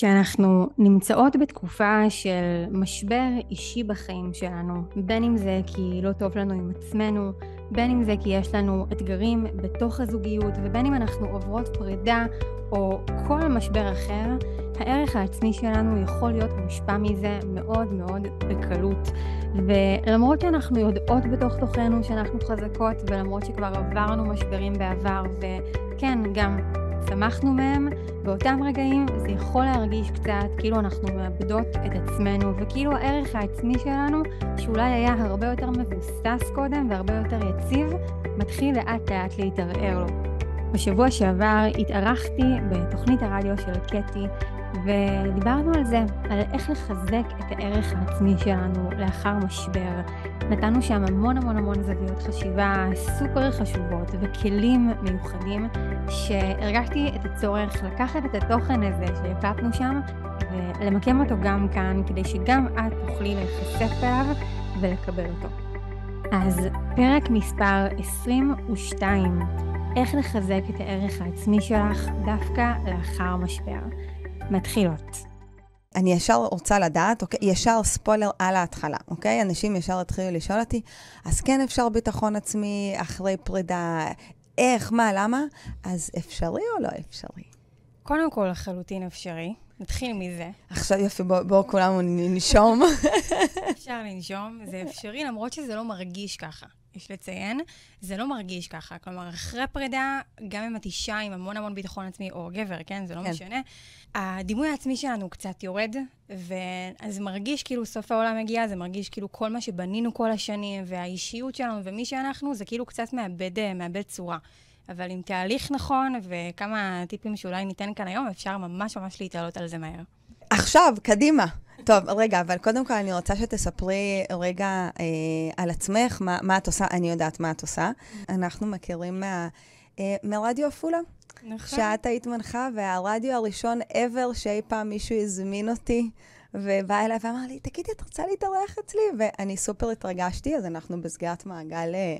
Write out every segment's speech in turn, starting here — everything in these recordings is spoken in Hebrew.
שאנחנו נמצאות בתקופה של משבר אישי בחיים שלנו, בין אם זה כי לא טוב לנו עם עצמנו, בין אם זה כי יש לנו אתגרים בתוך הזוגיות, ובין אם אנחנו עוברות פרידה או כל משבר אחר, הערך העצמי שלנו יכול להיות מושפע מזה מאוד מאוד בקלות. ולמרות שאנחנו יודעות בתוך תוכנו שאנחנו חזקות, ולמרות שכבר עברנו משברים בעבר, וכן, גם צמחנו מהם, באותם רגעים זה יכול להרגיש קצת כאילו אנחנו מאבדות את עצמנו, וכאילו הערך העצמי שלנו, שאולי היה הרבה יותר מבוסס קודם והרבה יותר יציב, מתחיל לאט לאט להתערער לו. בשבוע שעבר התארחתי בתוכנית הרדיו של קטי, ודיברנו על זה, על איך לחזק את הערך העצמי שלנו לאחר משבר. נתנו שם המון המון המון זוויות חשיבה סופר חשובות וכלים מיוחדים שהרגשתי את הצורך לקחת את התוכן הזה שהקלטנו שם ולמקם אותו גם כאן כדי שגם את תוכלי להיחשף אליו ולקבל אותו. אז פרק מספר 22, איך לחזק את הערך העצמי שלך דווקא לאחר משבר. מתחילות. אני ישר רוצה לדעת, אוקיי? ישר ספוילר על ההתחלה, אוקיי? אנשים ישר התחילו לשאול אותי, אז כן אפשר ביטחון עצמי אחרי פרידה, איך, מה, למה? אז אפשרי או לא אפשרי? קודם כל, לחלוטין אפשרי. נתחיל מזה. עכשיו יופי, בואו בוא כולנו ננשום. אפשר לנשום, זה אפשרי, למרות שזה לא מרגיש ככה. יש לציין, זה לא מרגיש ככה. כלומר, אחרי פרידה, גם אם את אישה עם המון המון ביטחון עצמי, או גבר, כן? זה לא כן. משנה. הדימוי העצמי שלנו קצת יורד, ואז מרגיש כאילו סוף העולם מגיע, זה מרגיש כאילו כל מה שבנינו כל השנים, והאישיות שלנו ומי שאנחנו, זה כאילו קצת מאבד, אה, מאבד צורה. אבל עם תהליך נכון וכמה טיפים שאולי ניתן כאן היום, אפשר ממש ממש להתעלות על זה מהר. עכשיו, קדימה. טוב, רגע, אבל קודם כל אני רוצה שתספרי רגע אה, על עצמך, מה, מה את עושה, אני יודעת מה את עושה. אנחנו מכירים מה, אה, מרדיו עפולה. נכון. שאת היית מנחה, והרדיו הראשון ever שאי פעם מישהו הזמין אותי, ובא אליי ואמר לי, תגידי, את רוצה להתארח אצלי? ואני סופר התרגשתי, אז אנחנו בסגירת מעגל אה,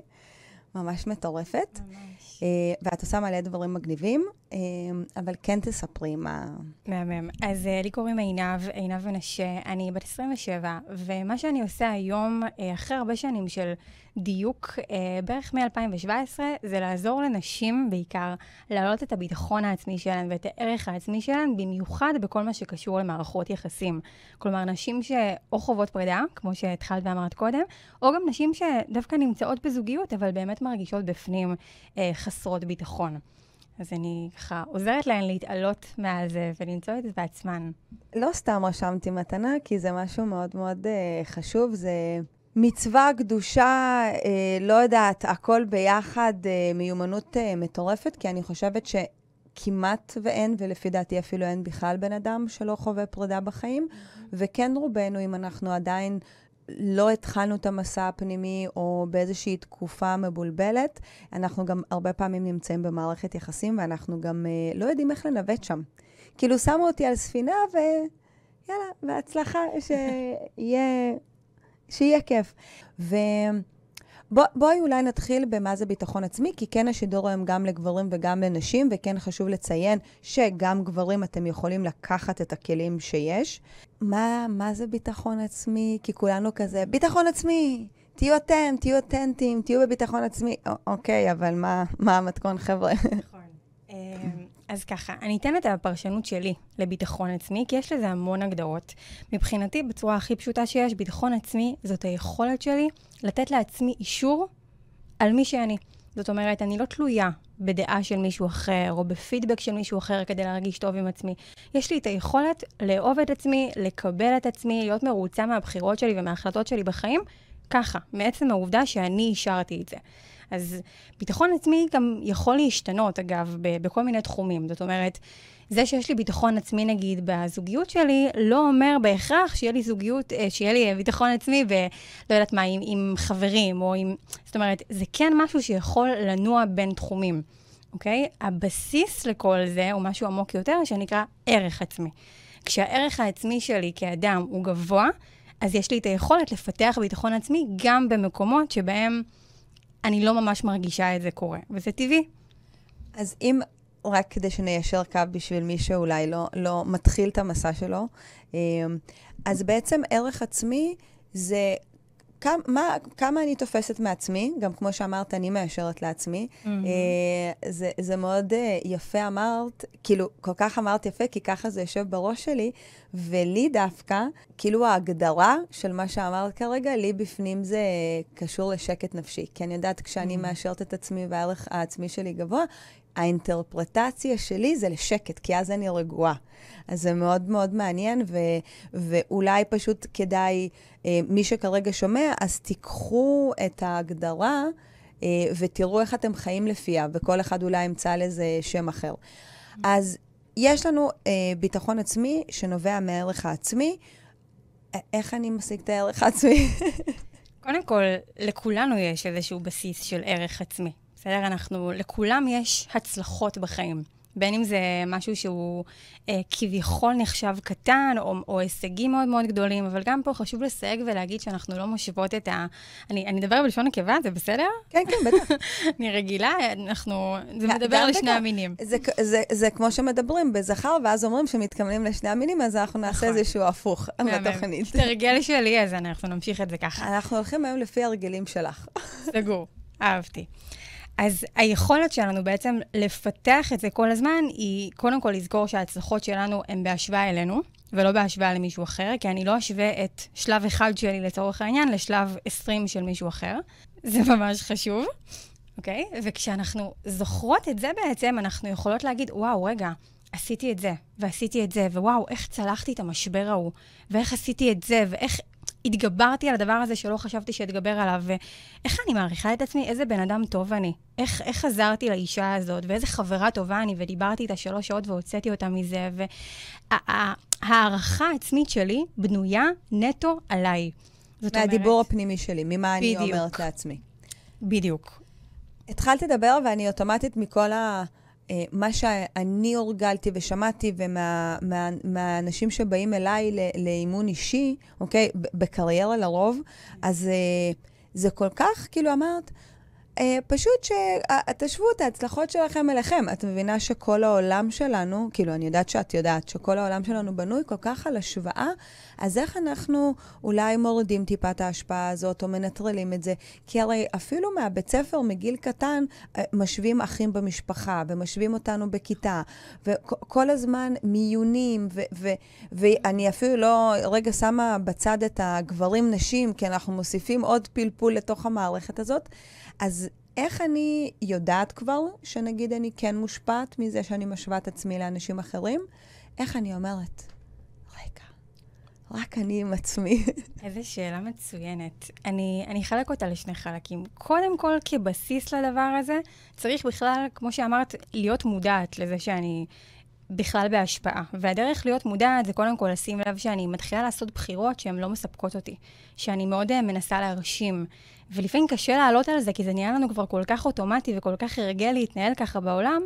ממש מטורפת. ממש. אה, ואת עושה מלא דברים מגניבים, אבל כן תספרי מה... מהמם. אז אה, לי קוראים עינב, עינב מנשה, אני בת 27, ומה שאני עושה היום, אחרי הרבה שנים של דיוק, בערך מ-2017, זה לעזור לנשים בעיקר להעלות את הביטחון העצמי שלהן ואת הערך העצמי שלהן, במיוחד בכל מה שקשור למערכות יחסים. כלומר, נשים שאו חוות פרידה, כמו שהתחלת ואמרת קודם, או גם נשים שדווקא נמצאות בזוגיות, אבל באמת מרגישות בפנים חסרות ביטחון. אז אני ככה עוזרת להן להתעלות מעל זה ולמצוא את זה בעצמן. לא סתם רשמתי מתנה, כי זה משהו מאוד מאוד uh, חשוב. זה מצווה, קדושה, uh, לא יודעת, הכל ביחד, uh, מיומנות uh, מטורפת, כי אני חושבת שכמעט ואין, ולפי דעתי אפילו אין בכלל בן אדם שלא חווה פרידה בחיים. Mm-hmm. וכן רובנו, אם אנחנו עדיין לא התחלנו את המסע הפנימי או באיזושהי תקופה מבולבלת, אנחנו גם הרבה פעמים נמצאים במערכת יחסים ואנחנו גם uh, לא יודעים איך לנווט שם. כאילו, שמו אותי על ספינה ויאללה, בהצלחה, שיהיה, שיהיה כיף. ו... בוא, בואי אולי נתחיל במה זה ביטחון עצמי, כי כן השידור היום גם לגברים וגם לנשים, וכן חשוב לציין שגם גברים אתם יכולים לקחת את הכלים שיש. מה, מה זה ביטחון עצמי? כי כולנו כזה, ביטחון עצמי, תהיו אתם, תהיו אותנטיים, תהיו בביטחון עצמי. אוקיי, אבל מה, מה המתכון, חבר'ה? נכון. אז ככה, אני אתן את הפרשנות שלי לביטחון עצמי, כי יש לזה המון הגדרות. מבחינתי, בצורה הכי פשוטה שיש, ביטחון עצמי זאת היכולת שלי לתת לעצמי אישור על מי שאני. זאת אומרת, אני לא תלויה בדעה של מישהו אחר, או בפידבק של מישהו אחר כדי להרגיש טוב עם עצמי. יש לי את היכולת לאהוב את עצמי, לקבל את עצמי, להיות מרוצה מהבחירות שלי ומההחלטות שלי בחיים, ככה, מעצם העובדה שאני אישרתי את זה. אז ביטחון עצמי גם יכול להשתנות, אגב, בכל מיני תחומים. זאת אומרת, זה שיש לי ביטחון עצמי, נגיד, בזוגיות שלי, לא אומר בהכרח שיהיה לי זוגיות, אה, שיהיה לי ביטחון עצמי ולא יודעת מה, עם, עם חברים, או עם... זאת אומרת, זה כן משהו שיכול לנוע בין תחומים, אוקיי? הבסיס לכל זה הוא משהו עמוק יותר, שנקרא ערך עצמי. כשהערך העצמי שלי כאדם הוא גבוה, אז יש לי את היכולת לפתח ביטחון עצמי גם במקומות שבהם אני לא ממש מרגישה את זה קורה, וזה טבעי. אז אם רק כדי שניישר קו בשביל מי שאולי לא, לא מתחיל את המסע שלו. אמ, אז בעצם ערך עצמי זה כמה, מה, כמה אני תופסת מעצמי, גם כמו שאמרת, אני מאשרת לעצמי. Mm-hmm. אה, זה, זה מאוד אה, יפה אמרת, כאילו, כל כך אמרת יפה, כי ככה זה יושב בראש שלי, ולי דווקא, כאילו ההגדרה של מה שאמרת כרגע, לי בפנים זה קשור לשקט נפשי. כי אני יודעת, כשאני mm-hmm. מאשרת את עצמי והערך העצמי שלי גבוה, האינטרפרטציה שלי זה לשקט, כי אז אני רגועה. אז זה מאוד מאוד מעניין, ו, ואולי פשוט כדאי, אה, מי שכרגע שומע, אז תיקחו את ההגדרה אה, ותראו איך אתם חיים לפיה, וכל אחד אולי ימצא לזה שם אחר. אז יש לנו אה, ביטחון עצמי שנובע מהערך העצמי. איך אני משיג את הערך העצמי? קודם כל, לכולנו יש איזשהו בסיס של ערך עצמי. בסדר? אנחנו, לכולם יש הצלחות בחיים. בין אם זה משהו שהוא אה, כביכול נחשב קטן, או, או הישגים מאוד מאוד גדולים, אבל גם פה חשוב לסייג ולהגיד שאנחנו לא מושיבות את ה... אני, אני אדבר בלשון נקבה, זה בסדר? כן, כן, בטח. אני רגילה, אנחנו... זה מדבר לשני המינים. זה, זה, זה, זה כמו שמדברים בזכר, ואז אומרים שמתכוונים לשני המינים, אז אנחנו נעשה נכון. איזשהו הפוך בתוכנית. זה הרגל שלי, אז אנחנו נמשיך את זה ככה. אנחנו הולכים היום לפי הרגלים שלך. סגור, אהבתי. אז היכולת שלנו בעצם לפתח את זה כל הזמן, היא קודם כל לזכור שההצלחות שלנו הן בהשוואה אלינו, ולא בהשוואה למישהו אחר, כי אני לא אשווה את שלב אחד שלי לצורך העניין לשלב 20 של מישהו אחר. זה ממש חשוב, אוקיי? Okay? וכשאנחנו זוכרות את זה בעצם, אנחנו יכולות להגיד, וואו, רגע, עשיתי את זה, ועשיתי את זה, ווואו, איך צלחתי את המשבר ההוא, ואיך עשיתי את זה, ואיך התגברתי על הדבר הזה שלא חשבתי שאתגבר עליו, ואיך אני מעריכה את עצמי, איזה בן אדם טוב אני. איך, איך עזרתי לאישה הזאת, ואיזה חברה טובה אני, ודיברתי איתה שלוש שעות והוצאתי אותה מזה, וההערכה העצמית שלי בנויה נטו עליי. זאת מהדיבור אומרת, הפנימי שלי, ממה בדיוק. אני אומרת לעצמי. בדיוק. התחלת לדבר ואני אוטומטית מכל ה... אה, מה שאני הורגלתי ושמעתי ומהאנשים מה, שבאים אליי לאימון אישי, אוקיי, בקריירה לרוב, אז אה, זה כל כך, כאילו אמרת, אה, פשוט שתשוו את ההצלחות שלכם אליכם. את מבינה שכל העולם שלנו, כאילו, אני יודעת שאת יודעת שכל העולם שלנו בנוי כל כך על השוואה, אז איך אנחנו אולי מורידים טיפה את ההשפעה הזאת או מנטרלים את זה? כי הרי אפילו מהבית ספר, מגיל קטן, אה, משווים אחים במשפחה ומשווים אותנו בכיתה, וכל הזמן מיונים, ואני אפילו לא רגע שמה בצד את הגברים-נשים, כי אנחנו מוסיפים עוד פלפול לתוך המערכת הזאת. אז איך אני יודעת כבר שנגיד אני כן מושפעת מזה שאני משווה את עצמי לאנשים אחרים? איך אני אומרת, רגע, רק אני עם עצמי. איזו שאלה מצוינת. אני, אני אחלק אותה לשני חלקים. קודם כל, כבסיס לדבר הזה, צריך בכלל, כמו שאמרת, להיות מודעת לזה שאני בכלל בהשפעה. והדרך להיות מודעת זה קודם כל לשים לב שאני מתחילה לעשות בחירות שהן לא מספקות אותי. שאני מאוד uh, מנסה להרשים. ולפעמים קשה לעלות על זה, כי זה נהיה לנו כבר כל כך אוטומטי וכל כך הרגל להתנהל ככה בעולם,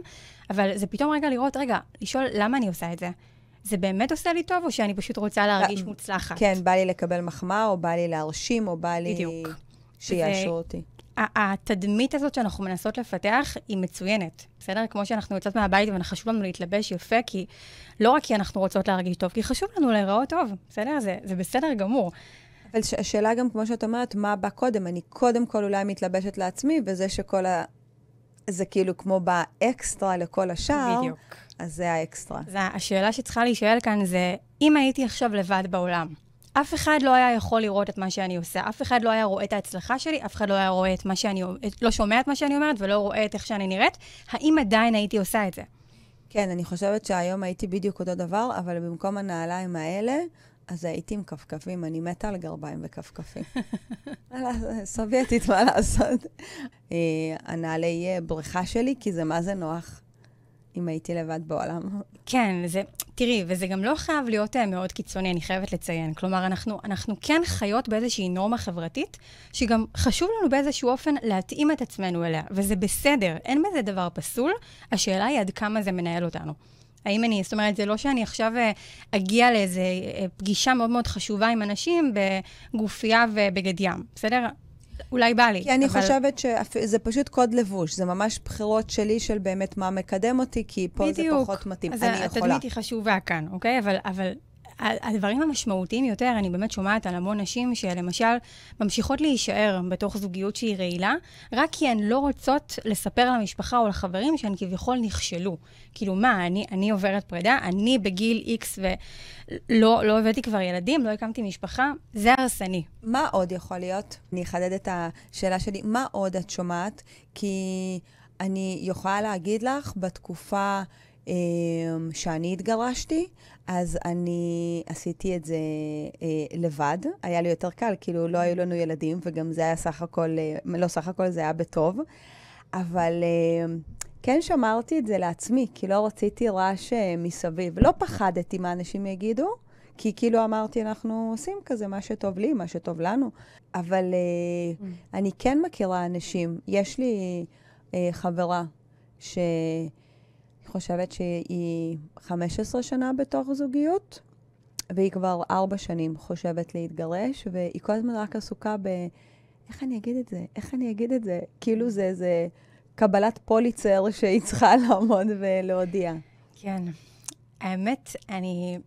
אבל זה פתאום רגע לראות, רגע, לשאול למה אני עושה את זה. זה באמת עושה לי טוב, או שאני פשוט רוצה להרגיש מוצלחת? כן, בא לי לקבל מחמאה, או בא לי להרשים, או בא לי... בדיוק. שיאשרו אותי. התדמית הזאת שאנחנו מנסות לפתח היא מצוינת, בסדר? כמו שאנחנו יוצאות מהבית וחשוב לנו להתלבש יפה, כי לא רק כי אנחנו רוצות להרגיש טוב, כי חשוב לנו להיראות טוב, בסדר? זה, זה בסדר גמור. אבל השאלה גם, כמו שאת אומרת, מה בא קודם? אני קודם כל אולי מתלבשת לעצמי, וזה שכל ה... זה כאילו כמו באקסטרה לכל השאר, בדיוק. אז זה האקסטרה. זה, השאלה שצריכה להישאל כאן זה, אם הייתי עכשיו לבד בעולם, אף אחד לא היה יכול לראות את מה שאני עושה, אף אחד לא היה רואה את ההצלחה שלי, אף אחד לא היה רואה את מה שאני, לא שומע את מה שאני אומרת ולא רואה את איך שאני נראית, האם עדיין הייתי עושה את זה? כן, אני חושבת שהיום הייתי בדיוק אותו דבר, אבל במקום הנעליים האלה, אז הייתי עם כפכפים, אני מתה על גרביים וכפכפים. סובייטית, מה לעשות? אה, הנעלי אה, בריכה שלי, כי זה מה זה נוח. אם הייתי לבד בעולם. כן, זה, תראי, וזה גם לא חייב להיות uh, מאוד קיצוני, אני חייבת לציין. כלומר, אנחנו, אנחנו כן חיות באיזושהי נורמה חברתית, שגם חשוב לנו באיזשהו אופן להתאים את עצמנו אליה, וזה בסדר, אין בזה דבר פסול, השאלה היא עד כמה זה מנהל אותנו. האם אני, זאת אומרת, זה לא שאני עכשיו אה, אגיע לאיזו אה, פגישה מאוד מאוד חשובה עם אנשים בגופייה ובגד ים, בסדר? אולי בא לי. כי אני אבל... חושבת שזה פשוט קוד לבוש, זה ממש בחירות שלי של באמת מה מקדם אותי, כי פה בדיוק. זה פחות מתאים. אז אני יכולה. התדמית היא חשובה כאן, אוקיי? אבל, אבל הדברים המשמעותיים יותר, אני באמת שומעת על המון נשים שלמשל ממשיכות להישאר בתוך זוגיות שהיא רעילה, רק כי הן לא רוצות לספר למשפחה או לחברים שהן כביכול נכשלו. כאילו, מה, אני, אני עוברת פרידה, אני בגיל X ולא לא הבאתי כבר ילדים, לא הקמתי משפחה, זה הרסני. מה עוד יכול להיות? אני אחדד את השאלה שלי, מה עוד את שומעת? כי אני יכולה להגיד לך, בתקופה... אמ, שאני התגרשתי, אז אני עשיתי את זה אה, לבד. היה לי יותר קל, כאילו לא היו לנו ילדים, וגם זה היה סך הכל, אה, לא סך הכל, זה היה בטוב. אבל אה, כן שמרתי את זה לעצמי, כי לא רציתי רעש אה, מסביב. לא פחדתי מה אנשים יגידו, כי כאילו אמרתי, אנחנו עושים כזה מה שטוב לי, מה שטוב לנו. אבל אה, mm. אני כן מכירה אנשים. יש לי אה, חברה ש... חושבת שהיא 15 שנה בתוך זוגיות, והיא כבר ארבע שנים חושבת להתגרש, והיא כל הזמן רק עסוקה ב... איך אני אגיד את זה? איך אני אגיד את זה? כאילו זה איזה קבלת פוליצר שהיא צריכה לעמוד ולהודיע. כן. האמת, אני...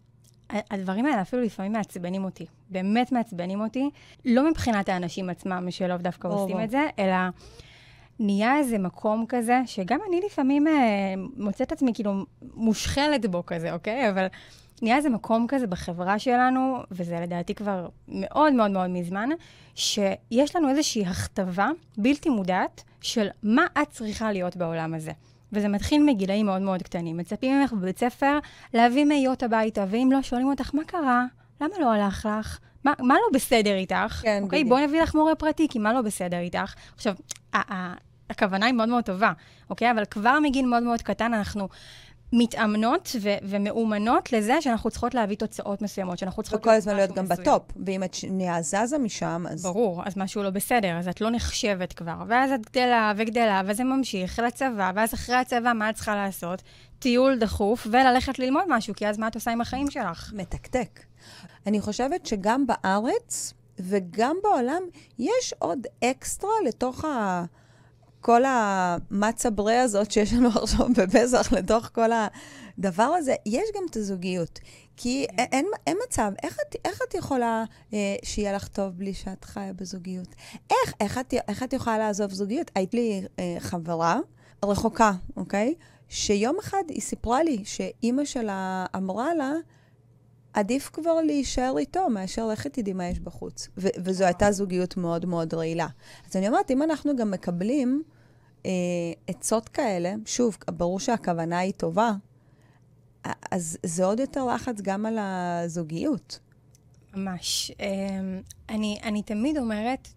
הדברים האלה אפילו לפעמים מעצבנים אותי. באמת מעצבנים אותי. לא מבחינת האנשים עצמם, שלא דווקא עושים את זה, אלא... נהיה איזה מקום כזה, שגם אני לפעמים אה, מוצאת עצמי כאילו מושכלת בו כזה, אוקיי? אבל נהיה איזה מקום כזה בחברה שלנו, וזה לדעתי כבר מאוד מאוד מאוד מזמן, שיש לנו איזושהי הכתבה בלתי מודעת של מה את צריכה להיות בעולם הזה. וזה מתחיל מגילאים מאוד מאוד קטנים. מצפים ממך בבית ספר להביא מאיות הביתה, ואם לא, שואלים אותך, מה קרה? למה לא הלך לך? מה, מה לא בסדר איתך? כן, אוקיי, בואי נביא לך מורה פרטי, כי מה לא בסדר איתך? עכשיו, הכוונה היא מאוד מאוד טובה, אוקיי? אבל כבר מגיל מאוד מאוד קטן אנחנו מתאמנות ו- ומאומנות לזה שאנחנו צריכות להביא תוצאות מסוימות, שאנחנו צריכות... וכל הזמן להיות גם מסוים. בטופ, ואם את שנייה זזה משם, אז... ברור, אז משהו לא בסדר, אז את לא נחשבת כבר. ואז את גדלה וגדלה, וזה ממשיך לצבא, ואז אחרי הצבא, מה את צריכה לעשות? טיול דחוף וללכת ללמוד משהו, כי אז מה את עושה עם החיים שלך? מתקתק. אני חושבת שגם בארץ וגם בעולם יש עוד אקסטרה לתוך ה... כל המצה ברה הזאת שיש לנו עכשיו בפסח לתוך כל הדבר הזה, יש גם את הזוגיות. כי אין, אין מצב, איך את, איך את יכולה אה, שיהיה לך טוב בלי שאת חיה בזוגיות? איך, איך את, איך את יכולה לעזוב זוגיות? היית לי אה, חברה רחוקה, אוקיי? שיום אחד היא סיפרה לי שאימא שלה אמרה לה, עדיף כבר להישאר איתו מאשר לכת תדעי מה יש בחוץ. וזו הייתה זוגיות מאוד מאוד רעילה. אז אני אומרת, אם אנחנו גם מקבלים אה, עצות כאלה, שוב, ברור שהכוונה היא טובה, אז זה עוד יותר לחץ גם על הזוגיות. ממש. אה, אני, אני תמיד אומרת,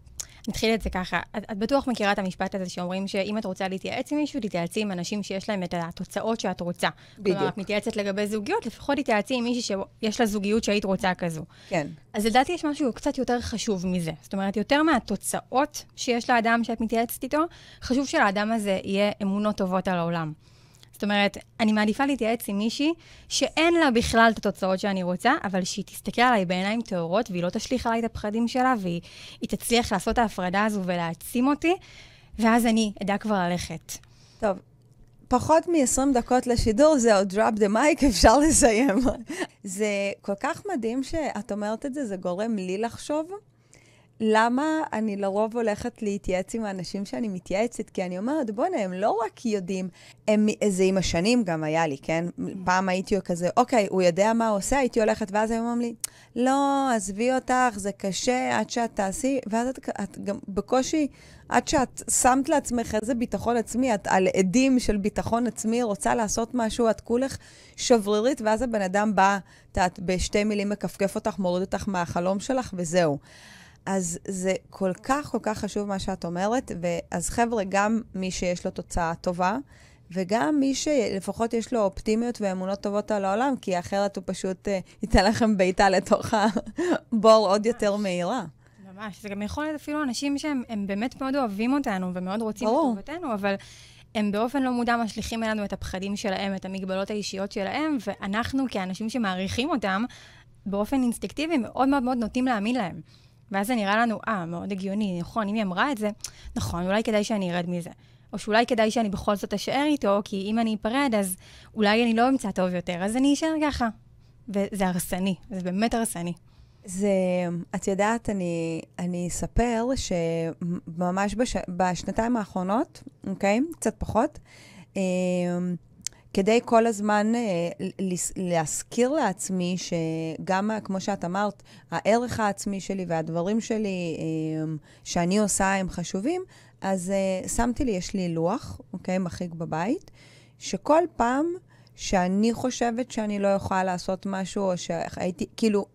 נתחיל את זה ככה. את, את בטוח מכירה את המשפט הזה שאומרים שאם את רוצה להתייעץ עם מישהו, תתייעצי עם אנשים שיש להם את התוצאות שאת רוצה. בדיוק. כלומר, את מתייעצת לגבי זוגיות, לפחות תתייעצי עם מישהי שיש לה זוגיות שהיית רוצה כזו. כן. אז לדעתי יש משהו קצת יותר חשוב מזה. זאת אומרת, יותר מהתוצאות שיש לאדם שאת מתייעצת איתו, חשוב שלאדם הזה יהיה אמונות טובות על העולם. זאת אומרת, אני מעדיפה להתייעץ עם מישהי שאין לה בכלל את התוצאות שאני רוצה, אבל שהיא תסתכל עליי בעיניים טהורות, והיא לא תשליך עליי את הפחדים שלה, והיא תצליח לעשות את ההפרדה הזו ולהעצים אותי, ואז אני אדע כבר ללכת. טוב, פחות מ-20 דקות לשידור, זהו, drop the mic, אפשר לסיים. זה כל כך מדהים שאת אומרת את זה, זה גורם לי לחשוב למה אני לרוב הולכת להתייעץ עם האנשים שאני מתייעצת? כי אני אומרת, בוא'נה, הם לא רק יודעים, הם, זה עם השנים גם היה לי, כן? פעם הייתי כזה, אוקיי, הוא יודע מה הוא עושה, הייתי הולכת, ואז הם אומרים לי, לא, עזבי אותך, זה קשה עד שאת תעשי, ואז את, את גם בקושי, עד שאת שמת לעצמך איזה ביטחון עצמי, את על עדים של ביטחון עצמי, רוצה לעשות משהו, את כולך שברירית, ואז הבן אדם בא, את בשתי מילים מכפכף אותך, מוריד אותך מהחלום שלך, וזהו. אז זה כל כך כל כך חשוב מה שאת אומרת, ואז חבר'ה, גם מי שיש לו תוצאה טובה, וגם מי שלפחות יש לו אופטימיות ואמונות טובות על העולם, כי אחרת הוא פשוט uh, ייתן לכם בעיטה לתוך הבור עוד יותר מהירה. ממש, זה גם יכול להיות אפילו אנשים שהם באמת מאוד אוהבים אותנו ומאוד רוצים את טובתנו, אבל הם באופן לא מודע משליכים אלינו את הפחדים שלהם, את המגבלות האישיות שלהם, ואנחנו כאנשים שמעריכים אותם, באופן אינסטינקטיבי מאוד מאוד מאוד נוטים להאמין להם. ואז זה נראה לנו, אה, מאוד הגיוני, נכון, אם היא אמרה את זה, נכון, אולי כדאי שאני ארד מזה. או שאולי כדאי שאני בכל זאת אשאר איתו, כי אם אני אפרד, אז אולי אני לא אמצא טוב יותר, אז אני אשאר ככה. וזה הרסני, זה באמת הרסני. זה, את יודעת, אני, אני אספר שממש בש, בשנתיים האחרונות, אוקיי? קצת פחות, אה, כדי כל הזמן אה, להזכיר לעצמי שגם, כמו שאת אמרת, הערך העצמי שלי והדברים שלי אה, שאני עושה הם חשובים, אז אה, שמתי לי, יש לי לוח, אוקיי? מחיק בבית, שכל פעם שאני חושבת שאני לא יכולה לעשות משהו, או שהייתי, כאילו,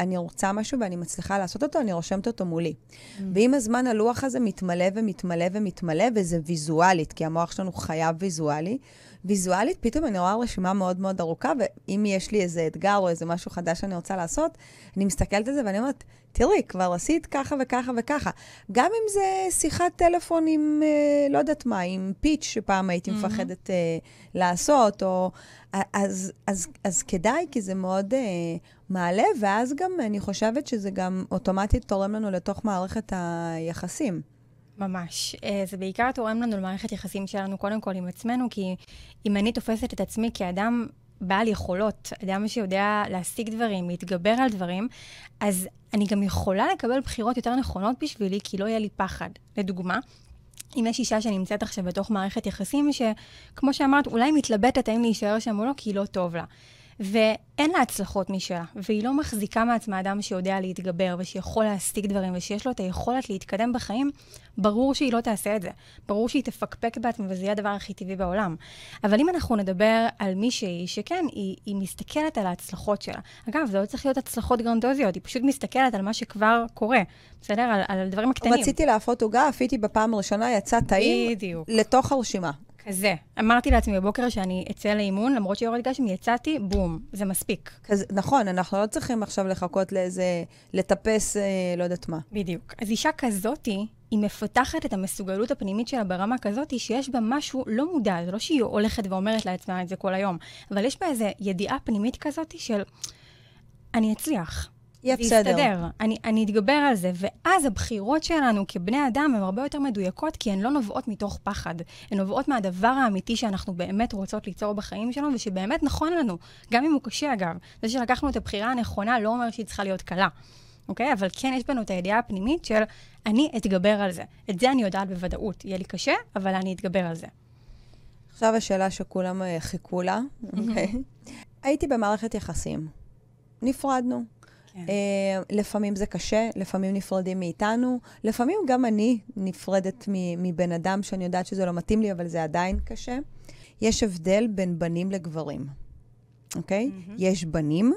אני רוצה משהו ואני מצליחה לעשות אותו, אני רושמת אותו מולי. Mm. ועם הזמן הלוח הזה מתמלא ומתמלא ומתמלא, וזה ויזואלית, כי המוח שלנו חייב ויזואלי. ויזואלית, פתאום אני רואה רשימה מאוד מאוד ארוכה, ואם יש לי איזה אתגר או איזה משהו חדש שאני רוצה לעשות, אני מסתכלת על זה ואני אומרת, תראי, כבר עשית ככה וככה וככה. גם אם זה שיחת טלפון עם, אה, לא יודעת מה, עם פיץ' שפעם הייתי mm-hmm. מפחדת אה, לעשות, או... אז, אז, אז כדאי, כי זה מאוד אה, מעלה, ואז גם אני חושבת שזה גם אוטומטית תורם לנו לתוך מערכת היחסים. ממש. אה, זה בעיקר תורם לנו למערכת יחסים שלנו, קודם כל עם עצמנו, כי אם אני תופסת את עצמי כאדם בעל יכולות, אדם שיודע להשיג דברים, להתגבר על דברים, אז אני גם יכולה לקבל בחירות יותר נכונות בשבילי, כי לא יהיה לי פחד. לדוגמה, אם יש אישה שנמצאת עכשיו בתוך מערכת יחסים, שכמו שאמרת, אולי מתלבטת האם להישאר שם או לא, כי לא טוב לה. ואין לה הצלחות משלה, והיא לא מחזיקה מעצמה אדם שיודע להתגבר ושיכול להשיג דברים ושיש לו את היכולת להתקדם בחיים, ברור שהיא לא תעשה את זה. ברור שהיא תפקפק בעצמה וזה יהיה הדבר הכי טבעי בעולם. אבל אם אנחנו נדבר על מישהי שכן, היא, היא מסתכלת על ההצלחות שלה. אגב, זה לא צריך להיות הצלחות גרנדוזיות, היא פשוט מסתכלת על מה שכבר קורה, בסדר? על, על הדברים הקטנים. רציתי להפות עוגה, עפיתי בפעם הראשונה, יצא טעים לתוך הרשימה. כזה. אמרתי לעצמי בבוקר שאני אצא לאימון, למרות שיורד גשם, יצאתי, בום, זה מספיק. כזה, נכון, אנחנו לא צריכים עכשיו לחכות לאיזה, לטפס, אה, לא יודעת מה. בדיוק. אז אישה כזאתי, היא מפתחת את המסוגלות הפנימית שלה ברמה כזאת, שיש בה משהו לא מודע, זה לא שהיא הולכת ואומרת לעצמה את זה כל היום, אבל יש בה איזו ידיעה פנימית כזאת של, אני אצליח. יהיה בסדר. ויסתדר. אני, אני אתגבר על זה. ואז הבחירות שלנו כבני אדם הן הרבה יותר מדויקות, כי הן לא נובעות מתוך פחד. הן נובעות מהדבר האמיתי שאנחנו באמת רוצות ליצור בחיים שלנו, ושבאמת נכון לנו, גם אם הוא קשה אגב. זה שלקחנו את הבחירה הנכונה לא אומר שהיא צריכה להיות קלה. אוקיי? אבל כן יש בנו את הידיעה הפנימית של אני אתגבר על זה. את זה אני יודעת בוודאות. יהיה לי קשה, אבל אני אתגבר על זה. עכשיו השאלה שכולם אה, חיכו לה, אוקיי? הייתי במערכת יחסים. נפרדנו. כן. Uh, לפעמים זה קשה, לפעמים נפרדים מאיתנו, לפעמים גם אני נפרדת מבן אדם שאני יודעת שזה לא מתאים לי, אבל זה עדיין קשה. יש הבדל בין בנים לגברים, אוקיי? Okay? Mm-hmm. יש בנים,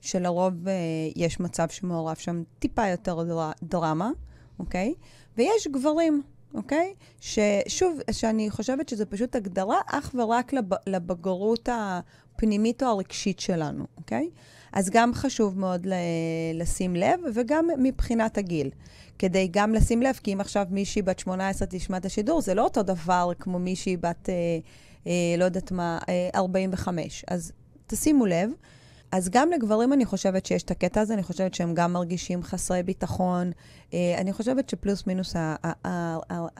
שלרוב uh, יש מצב שמעורב שם טיפה יותר דר... דרמה, אוקיי? Okay? ויש גברים, אוקיי? Okay? ששוב, שאני חושבת שזה פשוט הגדרה אך ורק לב... לבגרות הפנימית או הרגשית שלנו, אוקיי? אז גם חשוב מאוד לשים לב, וגם מבחינת הגיל. כדי גם לשים לב, כי אם עכשיו מישהי בת 18 תשמע את השידור, זה לא אותו דבר כמו מישהי בת, אה, אה, לא יודעת מה, אה, 45. אז תשימו לב. אז גם לגברים אני חושבת שיש את הקטע הזה, אני חושבת שהם גם מרגישים חסרי ביטחון. אה, אני חושבת שפלוס מינוס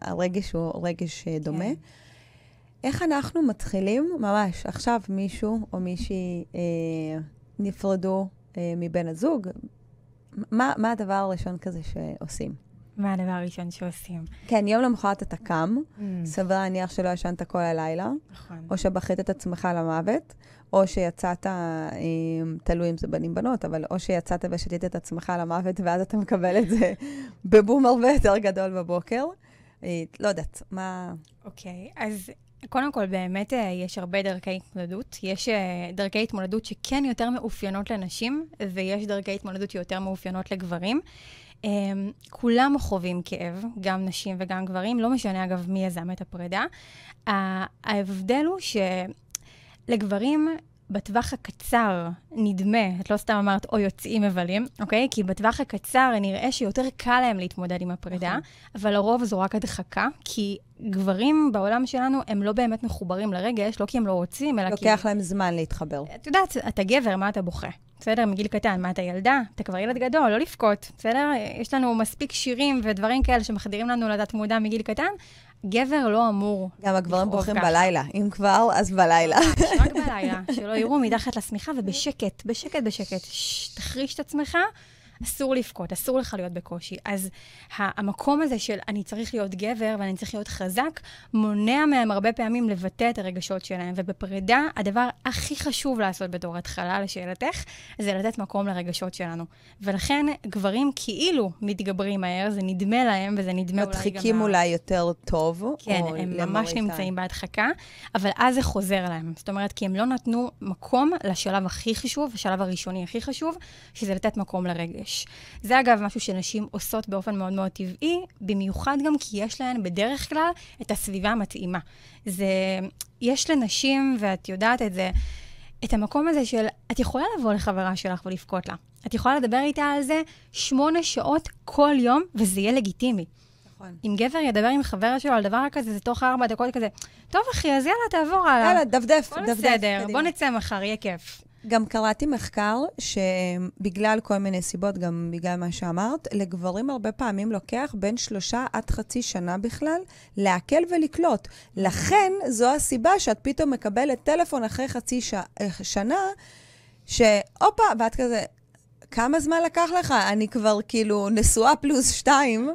הרגש הוא רגש אה, דומה. כן. איך אנחנו מתחילים, ממש, עכשיו מישהו או מישהי אה, נפרדו אה, מבן הזוג, מה, מה הדבר הראשון כזה שעושים? מה הדבר הראשון שעושים? כן, יום למחרת אתה קם, mm. סביר להניח שלא ישנת כל הלילה, נכון. או שבכית את עצמך למוות, או שיצאת, אה, תלוי אם זה בנים בנות, אבל או שיצאת ושתית את עצמך למוות, ואז אתה מקבל את זה בבום הרבה יותר גדול בבוקר. אה, לא יודעת, מה... אוקיי, okay, אז קודם כל, באמת אה, יש הרבה דרכי התמודדות. יש אה, דרכי התמודדות שכן יותר מאופיינות לנשים, ויש דרכי התמודדות שיותר מאופיינות לגברים. אה, כולם חווים כאב, גם נשים וגם גברים, לא משנה אגב מי יזם את הפרידה. ההבדל הוא שלגברים בטווח הקצר נדמה, את לא סתם אמרת, או יוצאים מבלים, אוקיי? כי בטווח הקצר נראה שיותר קל להם להתמודד עם הפרידה, נכון. אבל לרוב זו רק הדחקה, כי גברים בעולם שלנו הם לא באמת מחוברים לרגש, לא כי הם לא רוצים, אלא כי... לוקח להם זמן להתחבר. את יודעת, אתה גבר, מה אתה בוכה? בסדר? מגיל קטן. מה, אתה ילדה? אתה כבר ילד גדול, לא לבכות, בסדר? יש לנו מספיק שירים ודברים כאלה שמחדירים לנו לדעת מודע מגיל קטן. גבר לא אמור גם הגברים בוכים בלילה. אם כבר, אז בלילה. רק בלילה, שלא יראו מתחת לשמיכה ובשקט, בשקט, בשקט. שש, תחריש את עצמך. אסור לבכות, אסור לך להיות בקושי. אז המקום הזה של אני צריך להיות גבר ואני צריך להיות חזק, מונע מהם הרבה פעמים לבטא את הרגשות שלהם. ובפרידה, הדבר הכי חשוב לעשות בתור התחלה, לשאלתך, זה לתת מקום לרגשות שלנו. ולכן גברים כאילו מתגברים מהר, זה נדמה להם, וזה נדמה אולי גם... מדחיקים אולי יותר טוב, כן, הם ממש נמצאים בהדחקה, אבל אז זה חוזר להם. זאת אומרת, כי הם לא נתנו מקום לשלב הכי חשוב, השלב הראשוני הכי חשוב, שזה לתת מקום לרגש. יש. זה אגב משהו שנשים עושות באופן מאוד מאוד טבעי, במיוחד גם כי יש להן בדרך כלל את הסביבה המתאימה. זה, יש לנשים, ואת יודעת את זה, את המקום הזה של, את יכולה לבוא לחברה שלך ולבכות לה. את יכולה לדבר איתה על זה שמונה שעות כל יום, וזה יהיה לגיטימי. נכון. אם גבר ידבר עם חבר שלו על דבר כזה, זה תוך ארבע דקות כזה, טוב אחי, אז יאללה, תעבור הלאה. יאללה, דפדף, דפדף. בסדר, בוא נצא מחר, יהיה כיף. גם קראתי מחקר שבגלל כל מיני סיבות, גם בגלל מה שאמרת, לגברים הרבה פעמים לוקח בין שלושה עד חצי שנה בכלל לעכל ולקלוט. לכן, זו הסיבה שאת פתאום מקבלת טלפון אחרי חצי ש... שנה, שהופה, ואת כזה, כמה זמן לקח לך? אני כבר כאילו נשואה פלוס שתיים.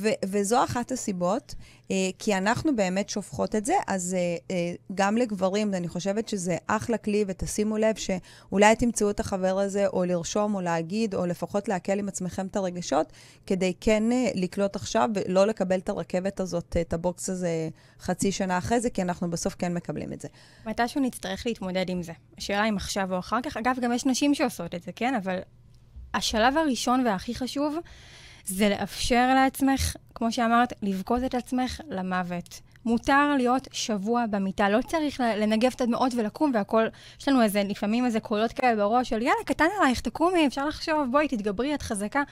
ו- וזו אחת הסיבות, אה, כי אנחנו באמת שופכות את זה, אז אה, אה, גם לגברים, אני חושבת שזה אחלה כלי, ותשימו לב שאולי תמצאו את החבר הזה, או לרשום, או להגיד, או לפחות להקל עם עצמכם את הרגשות, כדי כן אה, לקלוט עכשיו, ולא לקבל את הרכבת הזאת, את הבוקס הזה חצי שנה אחרי זה, כי אנחנו בסוף כן מקבלים את זה. מתישהו נצטרך להתמודד עם זה. השאלה אם עכשיו או אחר כך. אגב, גם יש נשים שעושות את זה, כן? אבל השלב הראשון והכי חשוב, זה לאפשר לעצמך, כמו שאמרת, לבכות את עצמך למוות. מותר להיות שבוע במיטה, לא צריך לנגב את הדמעות ולקום והכל. יש לנו איזה, לפעמים איזה קולות כאלה בראש של יאללה, קטן עלייך, תקומי, אפשר לחשוב, בואי, תתגברי, את חזקה.